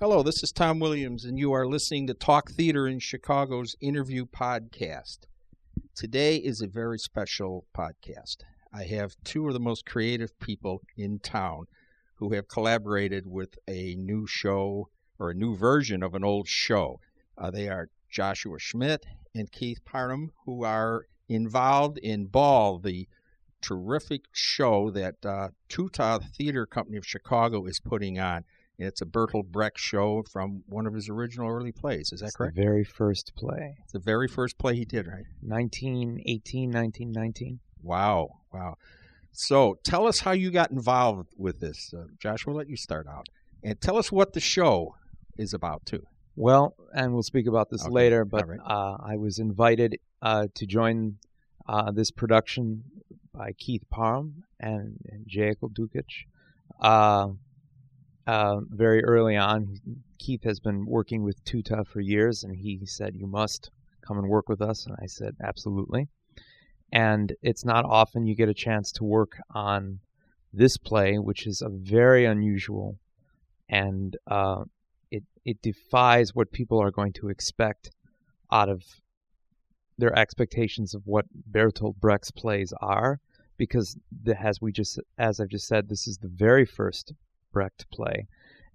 Hello, this is Tom Williams, and you are listening to Talk Theater in Chicago's interview podcast. Today is a very special podcast. I have two of the most creative people in town who have collaborated with a new show or a new version of an old show. Uh, they are Joshua Schmidt and Keith Parham, who are involved in Baal, the terrific show that uh, Tuta Theater Company of Chicago is putting on. It's a Bertolt Brecht show from one of his original early plays. Is that It's correct? The very first play. It's the very first play he did, right? 1918, 1919. Wow, wow. So tell us how you got involved with this. Uh, Josh, we'll let you start out. And tell us what the show is about, too. Well, and we'll speak about this Okay, later, but right. uh, I was invited uh, to join uh, this production by Keith Parham and, and Jacob Djukic. Uh, very early on, Keith has been working with Tuta for years, and he said, You must come and work with us. And I said, Absolutely. And it's not often you get a chance to work on this play, which is a very unusual and uh, it it defies what people are going to expect out of their expectations of what Bertolt Brecht's plays are, because the, as we just as I've just said, this is the very first Brecht play,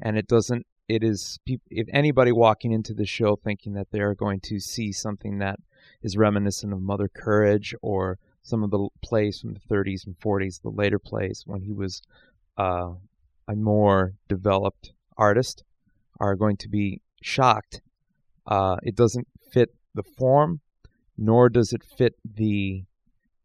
and it doesn't. It is if anybody walking into the show thinking that they are going to see something that is reminiscent of Mother Courage or some of the plays from the 30s and 40s, the later plays when he was uh, a more developed artist, are going to be shocked. Uh, it doesn't fit the form, nor does it fit the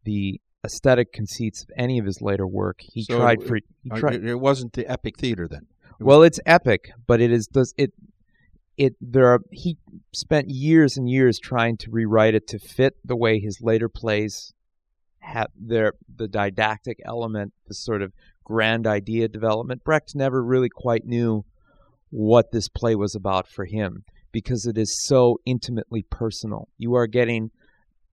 the aesthetic conceits of any of his later work. He So, tried for he Uh, tried. It, it wasn't the epic theater then. It Well, it's epic, but it is does it it there are he spent years and years trying to rewrite it to fit the way his later plays have their the didactic element, the sort of grand idea development. Brecht never really quite knew what this play was about for him because it is so intimately personal. You are getting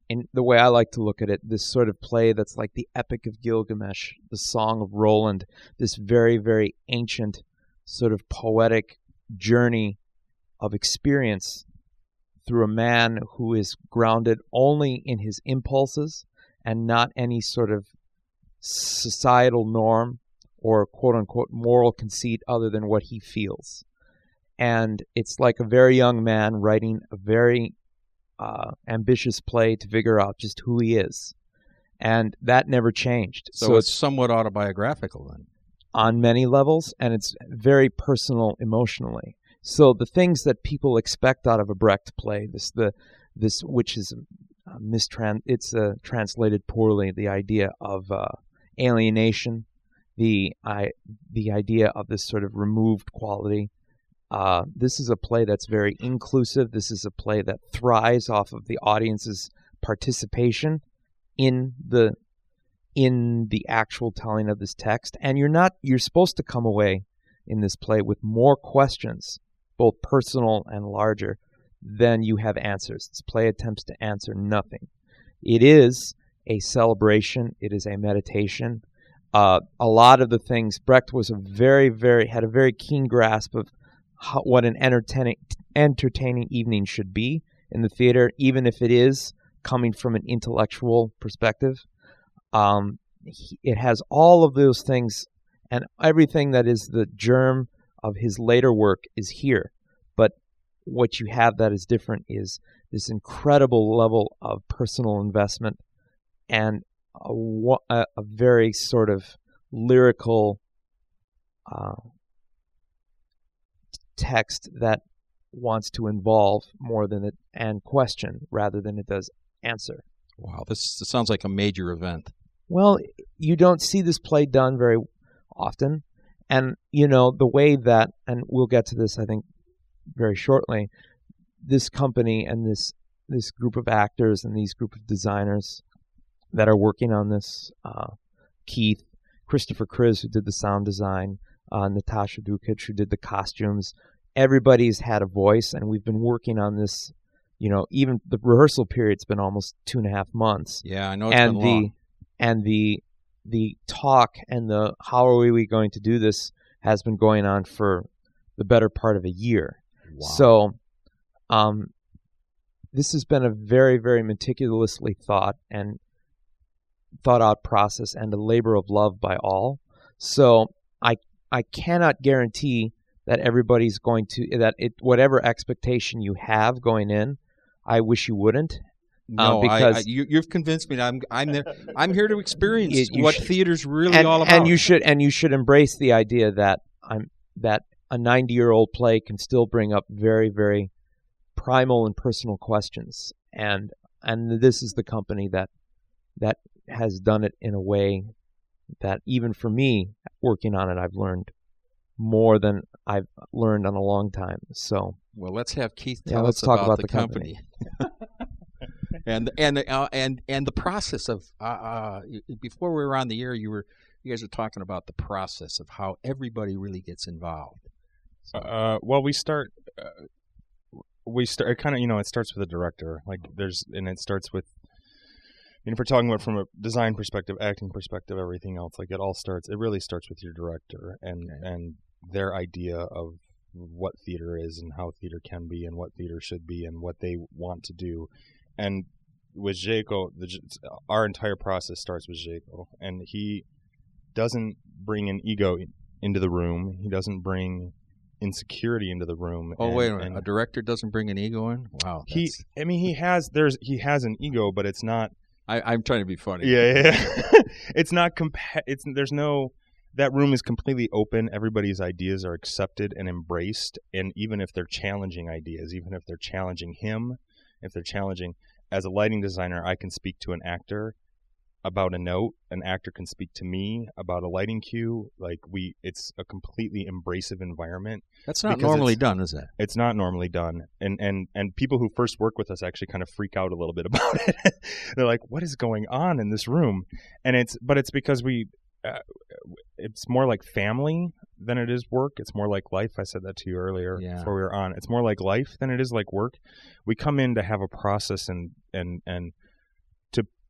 in the way I like to look at it, this sort of play that's like the Epic of Gilgamesh, the Song of Roland, this very, very ancient sort of poetic journey of experience through a man who is grounded only in his impulses and not any sort of societal norm or quote unquote moral conceit other than what he feels. And it's like a very young man writing a very uh, ambitious play to figure out just who he is. And that never changed. so, it's somewhat autobiographical then. on many levels, and it's very personal emotionally. So the things that people expect out of a Brecht play, this the this which is uh, mistran it's uh, translated poorly. The idea of uh, alienation, the I the idea of this sort of removed quality. Uh, this is a play that's very inclusive. This is a play that thrives off of the audience's participation in the in the actual telling of this text. And you're not you're supposed to come away in this play with more questions both personal and larger than you have answers. This play attempts to answer nothing. It is a celebration. It is a meditation. Uh, a lot of the things brecht was a very very had a very keen grasp of how, what an entertaining entertaining evening should be in the theater even if it is coming from an intellectual perspective um, it has all of those things, and everything that is the germ of his later work is here. But what you have that is different is this incredible level of personal investment and a, a, a very sort of lyrical uh, text that wants to involve more than it and question rather than it does answer. Wow, this, this sounds like a major event. Well, you don't see this play done very often. And, you know, the way that, and we'll get to this, I think, very shortly, this company and this this group of actors and these group of designers that are working on this, uh, Keith, Christopher Kriz, who did the sound design, uh, Natasha Djukic, who did the costumes, everybody's had a voice, and we've been working on this, you know, even the rehearsal period's been almost two and a half months Yeah, I know it's and been the long. and the the talk and the how are we going to do this has been going on for the better part of a year. Wow. So, um, this has been a very, very meticulously thought and thought out process and a labor of love by all. So, I I cannot guarantee that everybody's going to that it whatever expectation you have going in. I wish you wouldn't. no, um, I- because- I, you, you've convinced me. That I'm I'm there. I'm here to experience what should- theater's really and, all about. and you should and you should embrace the idea that I'm that a 90 year old play can still bring up very very primal and personal questions and and this is the company that that has done it in a way that even for me working on it I've learned more than I've learned in a long time so Well, let's have Keith Yeah, tell let's talk about, about the, the company. and and uh, and and the process of uh, uh, before we were on the air, you were you guys were talking about the process of how everybody really gets involved. So, Uh, well, we start. Uh, we start. It kind of, you know, it starts with a director. Like there's, and it starts with. Mean, if we're talking about from a design perspective, acting perspective, everything else, like it all starts. It really starts with your director and Okay. and their idea of what theater is and how theater can be and what theater should be and what they want to do. And with Jaco, the uh, our entire process starts with Jaco, and he doesn't bring an ego into the room. He doesn't bring insecurity into the room. oh and- wait a minute, a director doesn't bring an ego in. Wow, he, I mean, he has there's he has an ego, but it's not. I, I'm trying to be funny. Yeah, yeah. yeah. it's not. Compa- it's there's no. That room is completely open. Everybody's ideas are accepted and embraced, and even if they're challenging ideas, even if they're challenging him, if they're challenging, as a lighting designer, I can speak to an actor about a note. An actor can speak to me about a lighting cue. Like we, it's a completely embracive environment. That's not normally done, is it? It's not normally done, and and and people who first work with us actually kind of freak out a little bit about it. They're like, "What is going on in this room?" And it's but it's because we, uh, it's more like family than it is work. It's more like life. I said that to you earlier Yeah. before we were on. It's more like life than it is like work. We come in to have a process and and and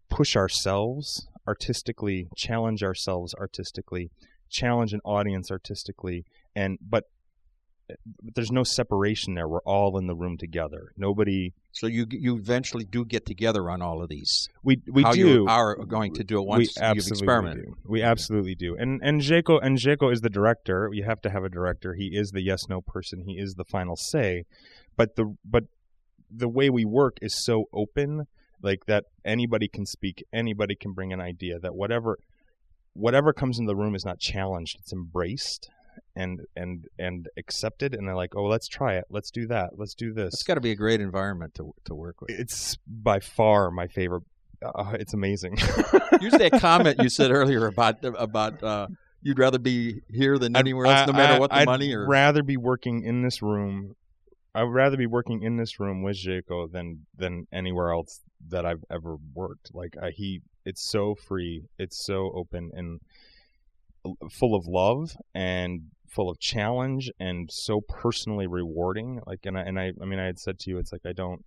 push ourselves artistically, challenge ourselves artistically, challenge an audience artistically, and but but there's no separation there. We're all in the room together. Nobody. So you you eventually do get together on all of these. We we how do. you are going to do it once we you've experimented. do. We absolutely do. And and Jaco and Jaco is the director. You have to have a director. He is the yes no person. He is the final say. But the but the way we work is so open, like that anybody can speak, anybody can bring an idea. That whatever whatever comes in the room is not challenged. It's embraced and and and accepted. And they're like, oh, let's try it. Let's do that. Let's do this. It's got to be a great environment to to work with. it's by far my favorite. Uh, it's amazing. Use that comment you said earlier about about uh, you'd rather be here than anywhere else, no matter I- what the I'd money or. rather be working in this room. I'd rather be working in this room with Jaco than than anywhere else that I've ever worked. Like I, he, it's so free, it's so open and full of love and full of challenge and so personally rewarding. Like and I and I, I mean, I had said to you, it's like I don't.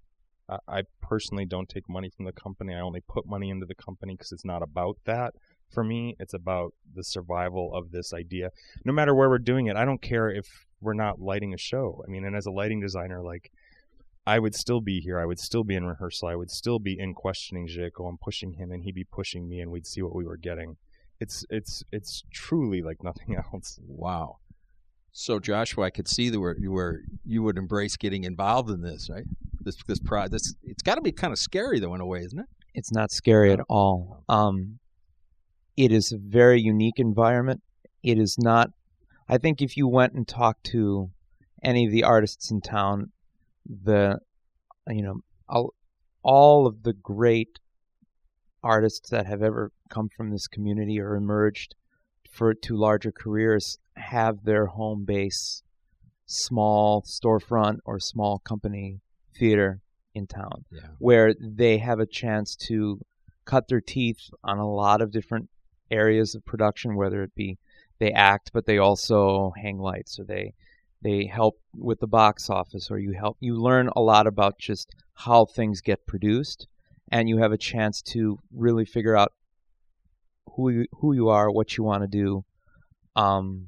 I I personally don't take money from the company. I only put money into the company because it's not about that for me. It's about the survival of this idea no matter where we're doing it. I don't care if we're not lighting a show. I mean, and as a lighting designer, like I would still be here. I would still be in rehearsal. I would still be in questioning Jaco and pushing him, and he'd be pushing me, and we'd see what we were getting. It's it's it's truly like nothing else. Wow. So Joshua, I could see that where you were you would embrace getting involved in this, right? This this pro this it's got to be kind of scary though in a way, isn't it? it's not scary at all. Um, it is a very unique environment. It is not. I think if you went and talked to any of the artists in town, the you know all, all of the great artists that have ever come from this community or emerged for to larger careers have their home base small storefront or small company theater in town Yeah. where they have a chance to cut their teeth on a lot of different areas of production, whether it be they act, but they also hang lights, or they they help with the box office, or you help you learn a lot about just how things get produced, and you have a chance to really figure out who you, who you are, what you want to do, um,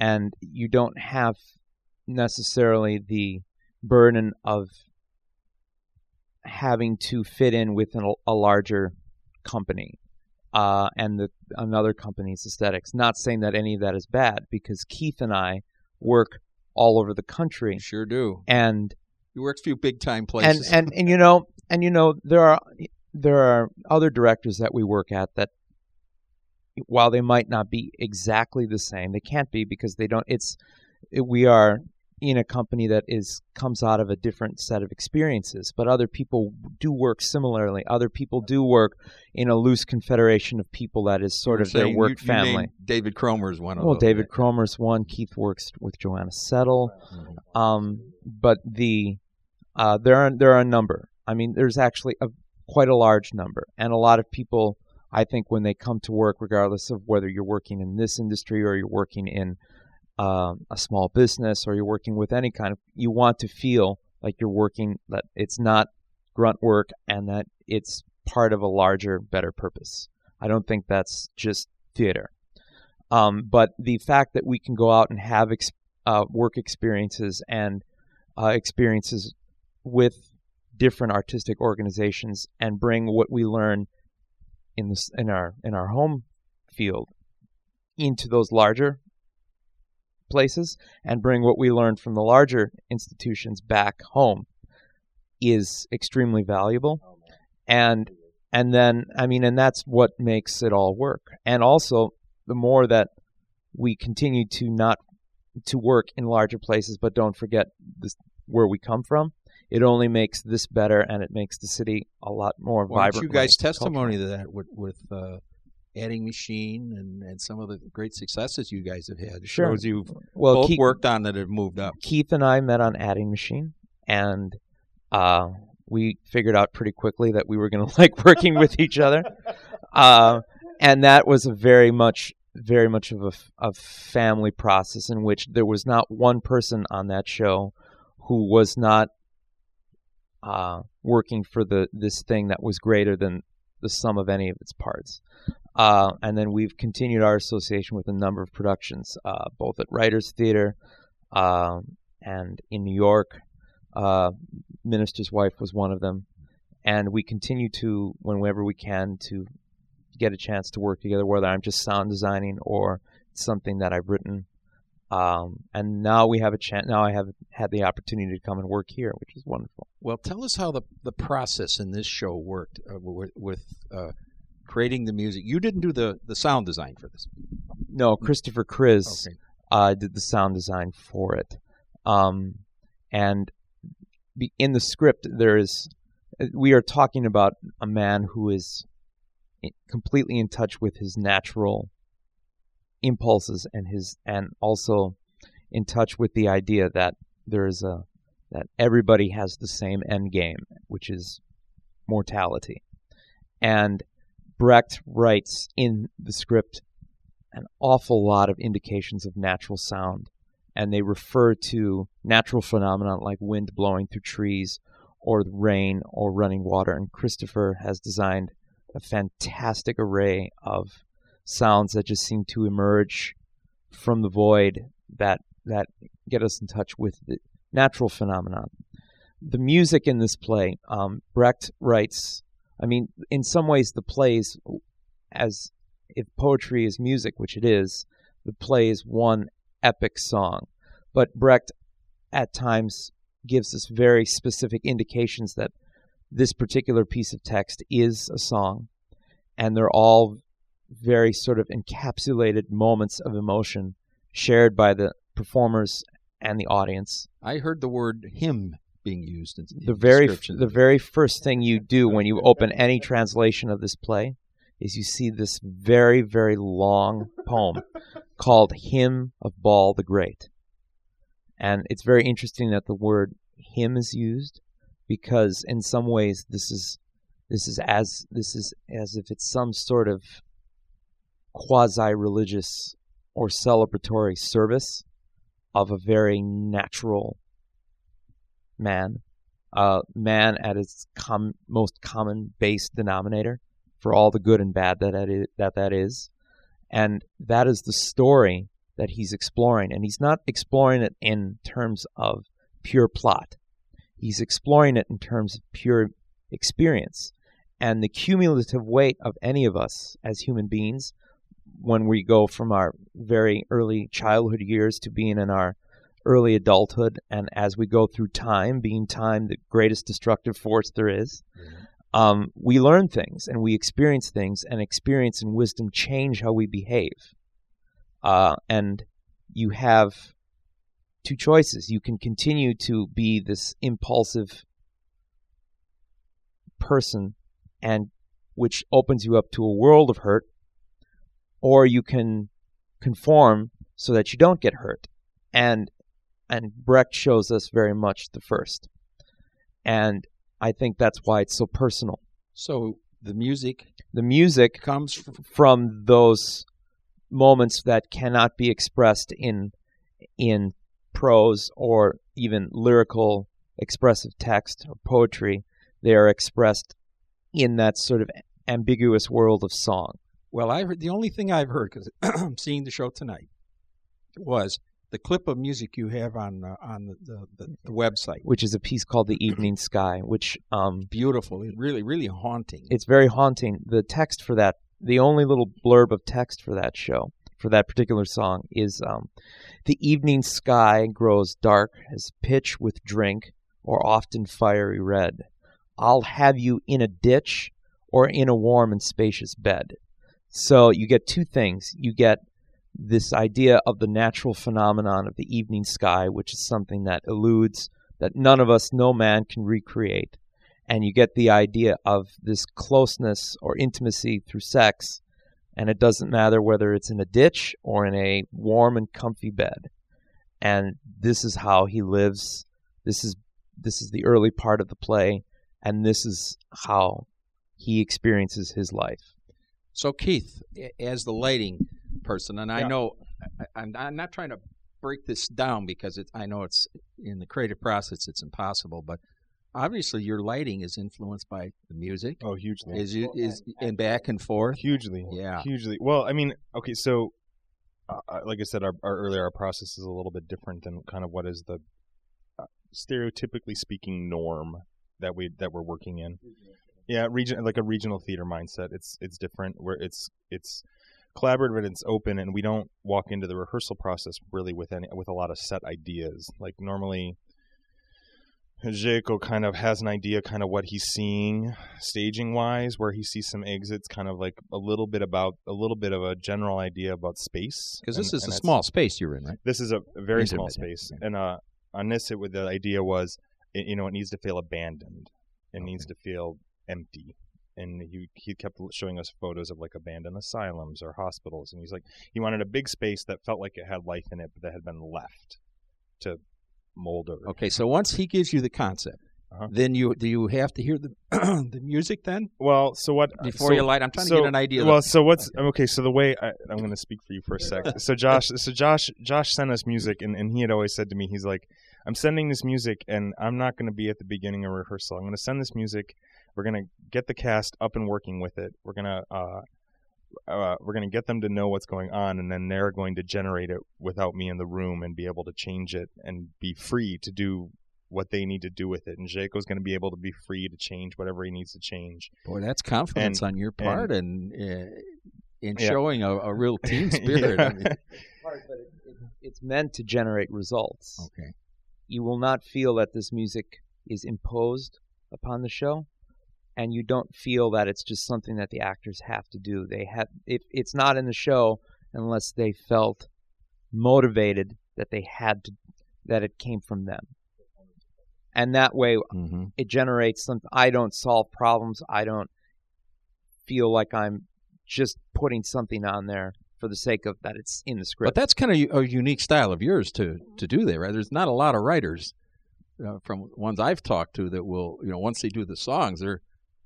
and you don't have necessarily the burden of having to fit in with an, a larger company uh, and the another company's aesthetics. Not saying that any of that is bad, because Keith and I work all over the country, Sure do. and You worked a few big time and places. and and you know and you know there are there are other directors that we work at that while they might not be exactly the same they can't be because they don't it's it, we are in a company that is comes out of a different set of experiences but other people do work similarly other people do work in a loose confederation of people that is sort You're of their work you- you family David Cromer is one of them. well david cromer's one keith works with joanna settle Mhm. um, but the uh, there are there are a number. I mean, there's actually a quite a large number, and a lot of people. I think when they come to work, regardless of whether you're working in this industry or you're working in um, a small business or you're working with any kind of, you want to feel like you're working that it's not grunt work and that it's part of a larger, better purpose. I don't think that's just theater. Um, but the fact that we can go out and have ex- uh, work experiences and uh, experiences with different artistic organizations and bring what we learn in this in our in our home field into those larger places and bring what we learned from the larger institutions back home is extremely valuable. And and then i mean and that's what makes it all work. And also the more that we continue to not to work in larger places but don't forget this, where we come from it only makes this better and it makes the city a lot more don't vibrant you guys testimony to that with with uh, adding machine and, and some of the great successes you guys have had. Sure. Shows you well both Keith, worked on that have moved up. Keith and I met on Adding Machine and uh, we figured out pretty quickly that we were going to like working with each other uh, and that was a very much very much of a, a family process in which there was not one person on that show who was not uh, working for the this thing that was greater than the sum of any of its parts. Uh, and then we've continued our association with a number of productions, uh, both at Writers Theater uh, and in New York. Uh, Minister's Wife was one of them, and we continue to, whenever we can, to get a chance to work together, whether I'm just sound designing or something that I've written. Um, and now we have a chance. Now I have had the opportunity to come and work here, which is wonderful. Well, tell us how the the process in this show worked uh, with, with uh, creating the music. You didn't do the, the sound design for this. No, Christopher Kriz Okay. uh, did the sound design for it. Um, and in the script, there is we are talking about a man who is completely in touch with his natural impulses and his and also in touch with the idea that there is a that everybody has the same end game, which is mortality. And Brecht writes in the script an awful lot of indications of natural sound, and they refer to natural phenomena like wind blowing through trees, or rain, or running water. And Christopher has designed a fantastic array of sounds that just seem to emerge from the void that that get us in touch with the natural phenomenon. The music in this play, um, Brecht writes. I mean, in some ways, the plays, as if poetry is music, which it is, the play is one epic song. But Brecht, at times, gives us very specific indications that this particular piece of text is a song, and they're all very sort of encapsulated moments of emotion shared by the performers and the audience. I heard the word hymn being used in The very the very first thing you do when you open any translation of this play is you see this very very long poem called Hymn of Baal the Great. And it's very interesting that the word hymn is used because in some ways this is this is as this is as if it's some sort of quasi religious or celebratory service of a very natural man uh, man at its com- most common base denominator for all the good and bad that that is, that, that is. And that is the story that he's exploring, and he's not exploring it in terms of pure plot. He's exploring it in terms of pure experience. And the cumulative weight of any of us as human beings, when we go from our very early childhood years to being in our early adulthood, and as we go through time, being time the greatest destructive force there is, um, we learn things and we experience things, and experience and wisdom change how we behave. Uh, and you have two choices. You can continue to be this impulsive person and which opens you up to a world of hurt or you can conform so that you don't get hurt and and Brecht shows us very much the first. And I think that's why it's so personal. So the music the music comes f- from those moments that cannot be expressed in in prose or even lyrical expressive text or poetry. They are expressed in that sort of ambiguous world of song. Well, I heard the only thing I've heard because I'm seeing the show tonight was the clip of music you have on uh, on the, the, the, the website. which is a piece called the evening sky which um Beautiful, really really haunting. it's very haunting. The text for that the only little blurb of text for that show for that particular song is um the evening sky grows dark as pitch with drink or often fiery red. I'll have you in a ditch or in a warm and spacious bed. So you get two things. You get this idea of the natural phenomenon of the evening sky which is something that eludes that none of us no man can recreate. And you get the idea of this closeness or intimacy through sex and it doesn't matter whether it's in a ditch or in a warm and comfy bed. And this is how he lives. This is this is the early part of the play and this is how he experiences his life. So Keith, as the lighting person, and I Yeah. know I, I'm, I'm not trying to break this down because it, I know it's in the creative process it's impossible, but obviously your lighting is influenced by the music. Oh, hugely. Is you is and back and forth. hugely. Yeah. Hugely. Well, I mean, okay, so uh, uh, like I said, our, our earlier, our process is a little bit different than kind of what is the uh, stereotypically speaking norm that we that we're working in. Yeah, region like a regional theater mindset. It's it's different. Where it's it's collaborative and it's open, and we don't walk into the rehearsal process really with any with a lot of set ideas. Like normally. Jaco kind of has an idea, kind of what he's seeing staging wise, where he sees some exits, kind of like a little bit about a little bit of a general idea about space. Because this is a small space you're in, right? This is a, very small Intimate, space, yeah. and uh, on this, it, with the idea was, it, you know, it needs to feel abandoned. It needs to feel empty. And he he kept showing us photos of like abandoned asylums or hospitals, and he's like, he wanted a big space that felt like it had life in it, but that had been left to molder. Okay, so once he gives you the concept, Uh-huh. then you do you have to hear the the music then Well, so what? before so, you light? I'm trying so- to get an idea. Well, so what's okay? So the way I, I'm going to speak for you for a sec. So Josh, so Josh, Josh sent us music, and, and he had always said to me, he's like, I'm sending this music, and I'm not going to be at the beginning of rehearsal. I'm going to send this music. We're going to get the cast up and working with it. We're going to uh, uh, we're going to get them to know what's going on, and then they're going to generate it without me in the room and be able to change it and be free to do what they need to do with it. And Jaco's going to be able to be free to change whatever he needs to change. boy, that's confidence on your part and, uh, in Yeah. showing a, a real team spirit. I Yeah. mean, but it, it, it's meant to generate results okay. you will not feel that this music is imposed upon the show and you don't feel that it's just something that the actors have to do they have if it's not in the show unless they felt motivated that they had to that it came from them and that way Mm-hmm. it generates some i don't solve problems i don't feel like i'm just putting something on there for the sake of that it's in the script. But that's kind of a unique style of yours to to do that, right? There's not a lot of writers uh, from ones I've talked to that will, you know, once they do the songs, they're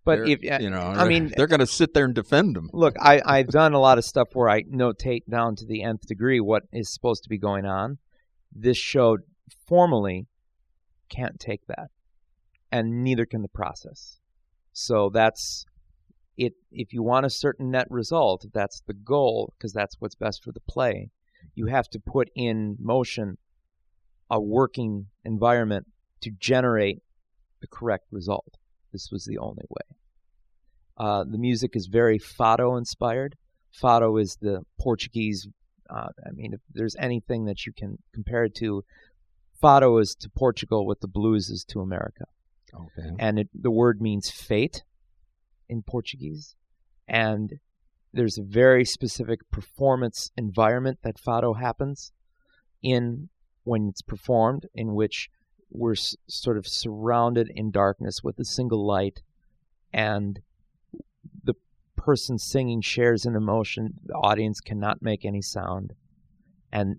but they're, if uh, you know, I mean, they're going to sit there and defend them. look, I, I've done a lot of stuff where I notate down to the nth degree what is supposed to be going on. This show formally can't take that, and neither can the process. So that's it. If you want a certain net result, if that's the goal, because that's what's best for the play, you have to put in motion a working environment to generate the correct result. This was the only way. Uh, the music is very fado inspired. Fado is the Portuguese. Uh, I mean, if there's anything that you can compare it to, fado is to Portugal what the blues is to America. Okay. And it, the word means fate in Portuguese. And there's a very specific performance environment that fado happens in when it's performed, in which we're s- sort of surrounded in darkness with a single light, and the person singing shares an emotion. The audience cannot make any sound, and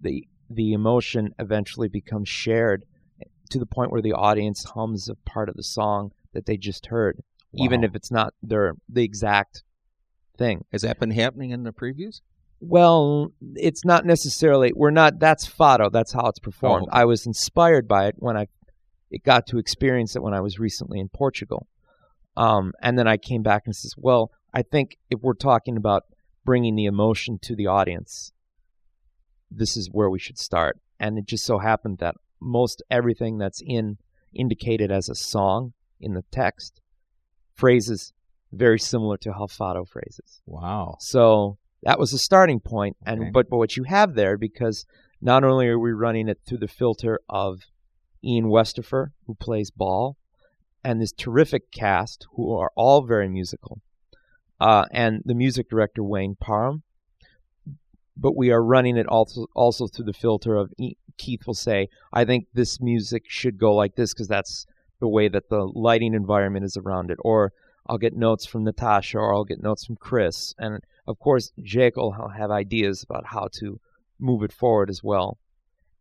the the emotion eventually becomes shared eh, to the point where the audience hums a part of the song that they just heard, even if it's not their the exact thing. Has that been happening in the previews? Well, it's not necessarily. We're not. That's fado. That's how it's performed. okay. I was inspired by it when I it got to experience it when I was recently in Portugal, um, and then I came back and says, "Well, I think if we're talking about bringing the emotion to the audience, this is where we should start." And it just so happened that most everything that's in indicated as a song in the text phrases very similar to how fado phrases. Wow. So that was the starting point. And Okay. but, but what you have there, because not only are we running it through the filter of Ian Westerfer, who plays Baal, and this terrific cast who are all very musical, uh, and the music director Wayne Parham. But we are running it also also through the filter of E- Keith will say, I think this music should go like this because that's the way that the lighting environment is around it, or I'll get notes from Natasha, or I'll get notes from Chris, and of course, Jake will have ideas about how to move it forward as well.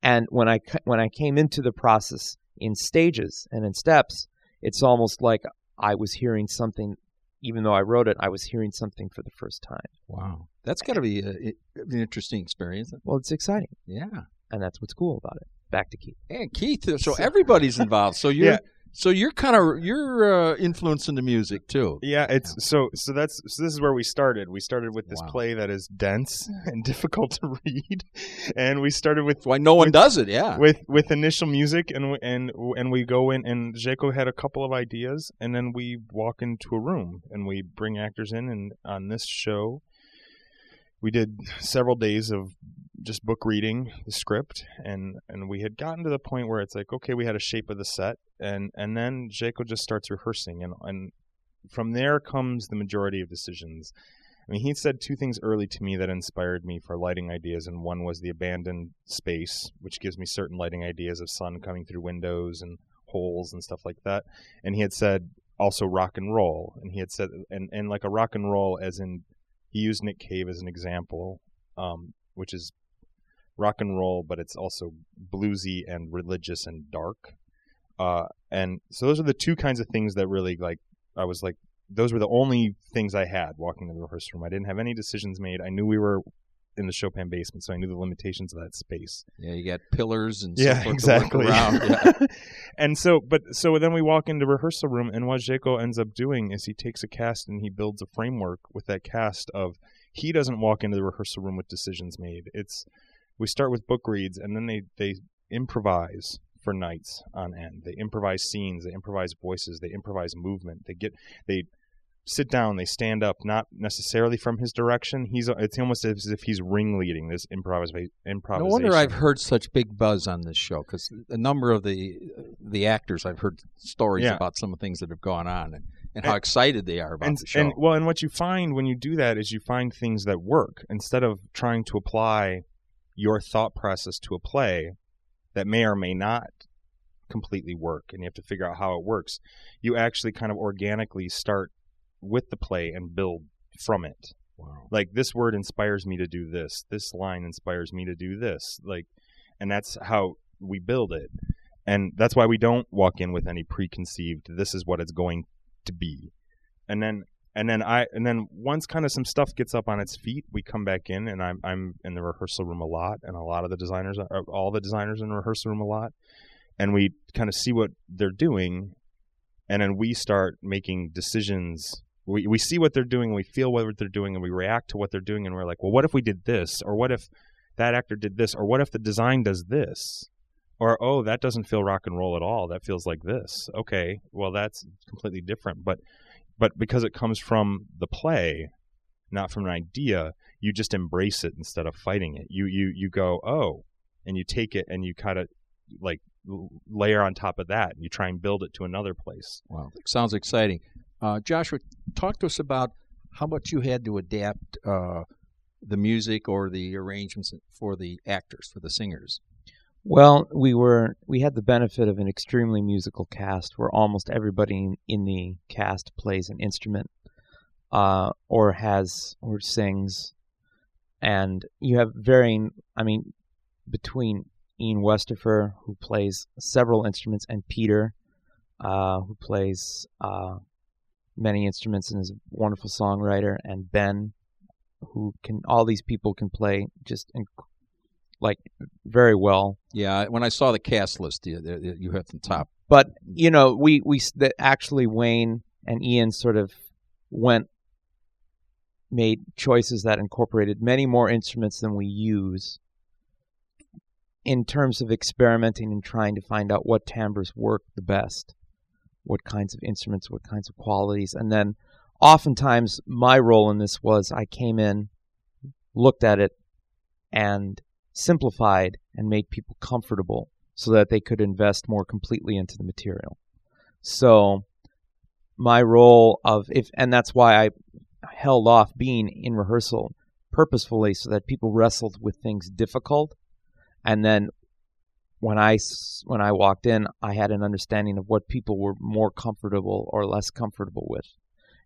And when I when I came into the process in stages and in steps, it's almost like I was hearing something, even though I wrote it, I was hearing something for the first time. Wow. That's got to be a, a- an interesting experience. Well, it's exciting, Yeah. and that's what's cool about it. Back to Keith. And Keith, so everybody's involved. So you're Yeah. So you're kind of you're uh, influencing the music too. Yeah, it's so so that's so this is where we started. We started with this Wow. play that is dense and difficult to read, and we started with why no one With- does it. Yeah. with with initial music and and and we go in and Jaco had a couple of ideas and then we walk into a room and we bring actors in and on this show we did several days of just book reading the script and and we had gotten to the point where it's like okay we had a shape of the set and and then Jaco just starts rehearsing and and from there comes the majority of decisions I mean, he said two things early to me that inspired me for lighting ideas, and one was the abandoned space, which gives me certain lighting ideas of sun coming through windows and holes and stuff like that. And he had said also rock and roll, and he had said and and like a rock and roll as in he used Nick Cave as an example, um, which is rock and roll, but it's also bluesy and religious and dark. Uh, and so those are the two kinds of things that really like I was like those were the only things I had walking to the rehearsal room. I didn't have any decisions made. I knew we were in the Chopin basement, so I knew the limitations of that space. Yeah, you got pillars and Yeah, forth to work exactly. Yeah. and so, but so then we walk into rehearsal room, and what Jaco ends up doing is he takes a cast and he builds a framework with that cast of he doesn't walk into the rehearsal room with decisions made. It's we start with book reads, and then they they improvise for nights on end. They improvise scenes, they improvise voices, they improvise movement. They get they sit down, they stand up, not necessarily from his direction. He's it's almost as if he's ringleading this improvisa- No improvisation. wonder I've heard such big buzz on this show because a number of the the actors I've heard stories Yeah. about some of the things that have gone on and, and how excited they are about and, the show. and well, and what you find when you do that is you find things that work instead of trying to apply your thought process to a play that may or may not completely work, and you have to figure out how it works. You actually kind of organically start with the play and build from it. wow. Like this word inspires me to do this. This line inspires me to do this. Like, and that's how we build it. And that's why we don't walk in with any preconceived. This is what it's going to be. And then, and then I, and then once kind of some stuff gets up on its feet, we come back in, and I'm I'm in the rehearsal room a lot, and a lot of the designers, are, all the designers in the rehearsal room a lot, and we kind of see what they're doing, and then we start making decisions we, we see what they're doing, we feel what they're doing, and we react to what they're doing, and we're like, well, what if we did this, or what if that actor did this, or what if the design does this, or oh, that doesn't feel rock and roll at all. That feels like this. Okay, well that's completely different. But but because it comes from the play, not from an idea, you just embrace it instead of fighting it. You you you go oh, and you take it and you kind of like layer on top of that. And you try and build it to another place. Wow, sounds exciting. Uh, Joshua, talk to us about how much you had to adapt uh, the music or the arrangements for the actors, for the singers. Well, we were we had the benefit of an extremely musical cast, where almost everybody in the cast plays an instrument, uh, or has or sings, and you have varying. I mean, between Ian Westerfer, who plays several instruments, and Peter, uh, who plays uh, many instruments and is a wonderful songwriter, and Ben, who can all these people can play just like very well. Yeah, when I saw the cast list, you, you have the top. But you know, we we that actually Wayne and Ian sort of went made choices that incorporated many more instruments than we use in terms of experimenting and trying to find out what timbres work the best, what kinds of instruments, what kinds of qualities, and then oftentimes my role in this was I came in, looked at it, and simplified and made people comfortable so that they could invest more completely into the material. So my role of if and that's why I held off being in rehearsal purposefully so that people wrestled with things difficult and then when I when I walked in I had an understanding of what people were more comfortable or less comfortable with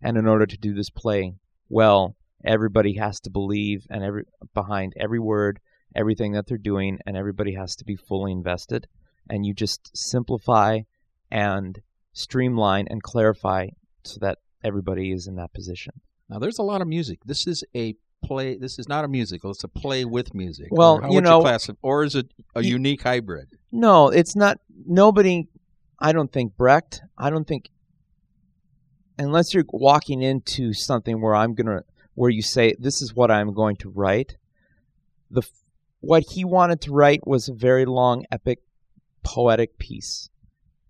and in order to do this play well everybody has to believe and every behind every word everything that they're doing, and everybody has to be fully invested. And you just simplify and streamline and clarify so that everybody is in that position. Now, there's a lot of music. This is a play. This is not a musical. It's a play with music. Well, or you know, you or is it a unique hybrid? No, it's not. Nobody. I don't think Brecht. I don't think unless you're walking into something where I'm gonna where you say this is what I'm going to write. The what he wanted to write was a very long, epic, poetic piece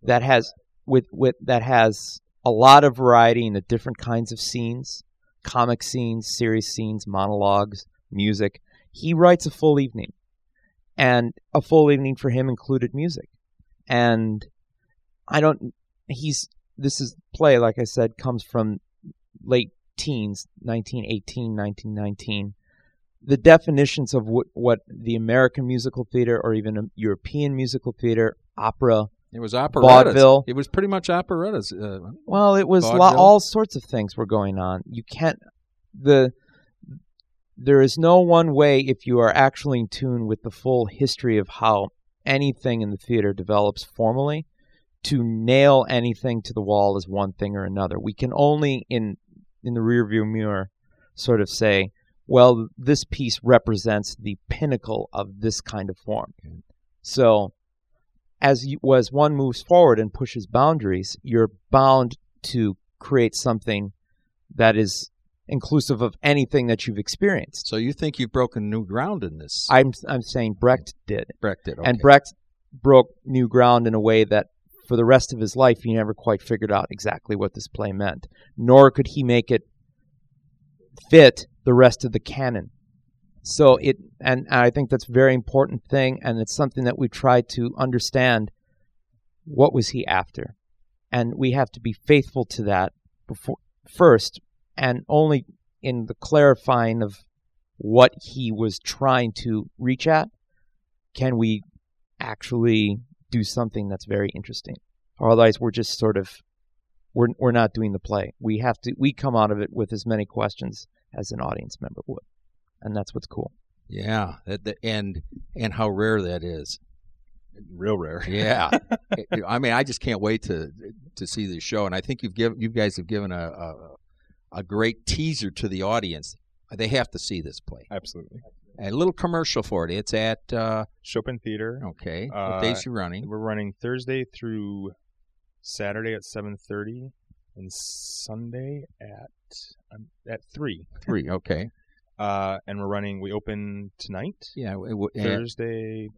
that has with with that has a lot of variety in the different kinds of scenes, comic scenes, serious scenes, monologues, music. He writes a full evening, and a full evening for him included music. And I don't. He's this is play like I said comes from late teens, 1918, 1919 the definitions of what, what the American musical theater or even European musical theater, opera, it was operettas. Vaudeville. It was pretty much operettas. Uh, well, it was all sorts of things were going on. You can't the there is no one way if you are actually in tune with the full history of how anything in the theater develops formally to nail anything to the wall as one thing or another. We can only in in the rearview mirror sort of say well, this piece represents the pinnacle of this kind of form. Okay. So, as you, as one moves forward and pushes boundaries, you're bound to create something that is inclusive of anything that you've experienced. So you think you've broken new ground in this? I'm I'm saying Brecht did. Brecht did, okay. and Brecht broke new ground in a way that for the rest of his life he never quite figured out exactly what this play meant. Nor could he make it fit the rest of the canon. So it, and I think that's a very important thing, and it's something that we try to understand. What was he after? And we have to be faithful to that before, first, and only in the clarifying of what he was trying to reach at, can we actually do something that's very interesting. Or otherwise, we're just sort of we're we're not doing the play. We have to we come out of it with as many questions as an audience member would, and that's what's cool. Yeah, and and how rare that is. Real rare. Yeah, I mean, I just can't wait to to see the show, and I think you've given you guys have given a, a a great teaser to the audience. They have to see this play. Absolutely. A little commercial for it. It's at uh, Chopin Theater. Okay. Uh, what days you running? We're running Thursday through Saturday at seven thirty, and Sunday at um, at three. Three. Okay. Uh, and we're running. We open tonight, Yeah, it w- and Thursday,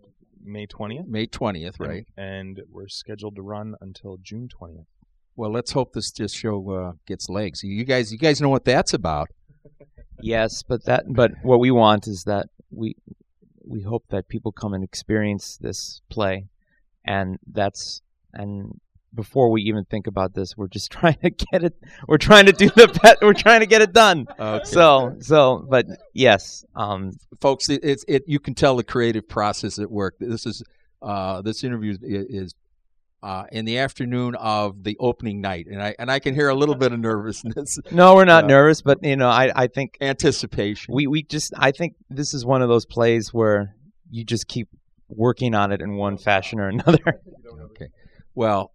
May twentieth. May twentieth, right? And we're scheduled to run until June twentieth. Well, let's hope this just show uh, gets legs. You guys, you guys know what that's about. Yes, but that but what we want is that we we hope that people come and experience this play, and that's and before we even think about this, we're just trying to get it. We're trying to do the bet. We're trying to get it done. Okay. So so, but yes, um, folks, it, it's it. You can tell the creative process at work. This is uh, this interview is, is uh, in the afternoon of the opening night, and I and I can hear a little bit of nervousness, no, we're not Uh, nervous, but you know, I I think anticipation. we we just I think this is one of those plays where you just keep working on it in one fashion or another. Okay. Well,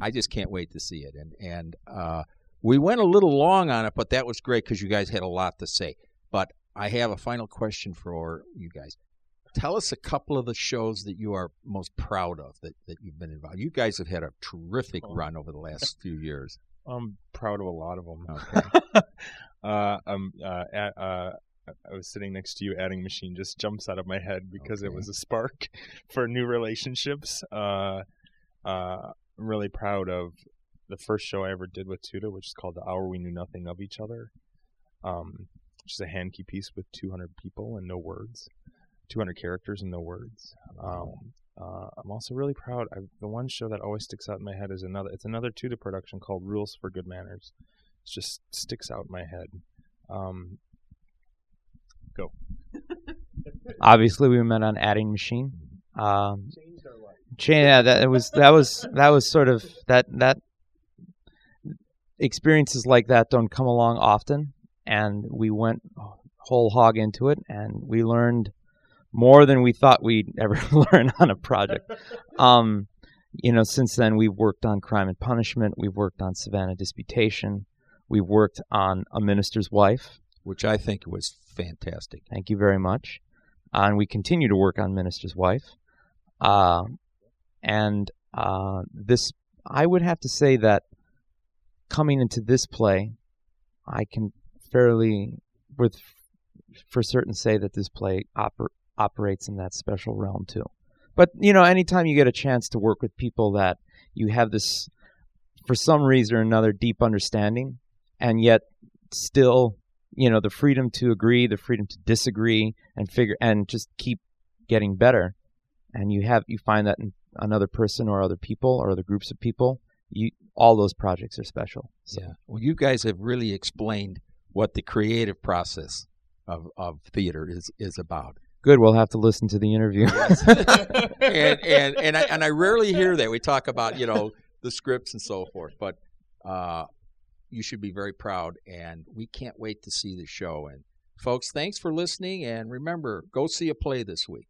I just can't wait to see it, and and uh, we went a little long on it, but that was great because you guys had a lot to say. But I have a final question for you guys. Tell us a couple of the shows that you are most proud of that, that you've been involved. You guys have had a terrific run over the last few years. I'm proud of a lot of them. Okay. uh, um, uh, at, uh, I was sitting next to you. Adding machine just jumps out of my head because it was a spark for new relationships. Uh, uh, I'm really proud of the first show I ever did with TUTA, which is called "The Hour We Knew Nothing of Each Other," um, which is a Handke piece with 200 people and no words, 200 characters and no words. Um, uh, I'm also really proud. I, the one show that always sticks out in my head is another. It's another TUTA production called "Rules for Good Manners." It just sticks out in my head. Um, go. Obviously, we met on Adding Machine. Um, yeah, that was that was that was sort of that that experiences like that don't come along often, and we went whole hog into it, and we learned more than we thought we'd ever learn on a project. Um, you know, since then we've worked on Crime and Punishment, we've worked on Savannah Disputation, we've worked on A Minister's Wife. which I think was fantastic. Thank you very much. Uh, and we continue to work on Minister's Wife. Uh, and uh, this, I would have to say that coming into this play, I can fairly, with for certain, say that this play oper- operates in that special realm too. But you know, anytime you get a chance to work with people that you have this, for some reason or another, deep understanding, and yet still you know the freedom to agree the freedom to disagree and figure and just keep getting better and you have you find that in another person or other people or other groups of people you all those projects are special so Yeah. Well, you guys have really explained what the creative process of, of theater is is about. good we'll have to listen to the interview and and and I, and I rarely hear that. We talk about you know the scripts and so forth, but uh, you should be very proud, and we can't wait to see the show. And folks, thanks for listening, and remember, go see a play this week.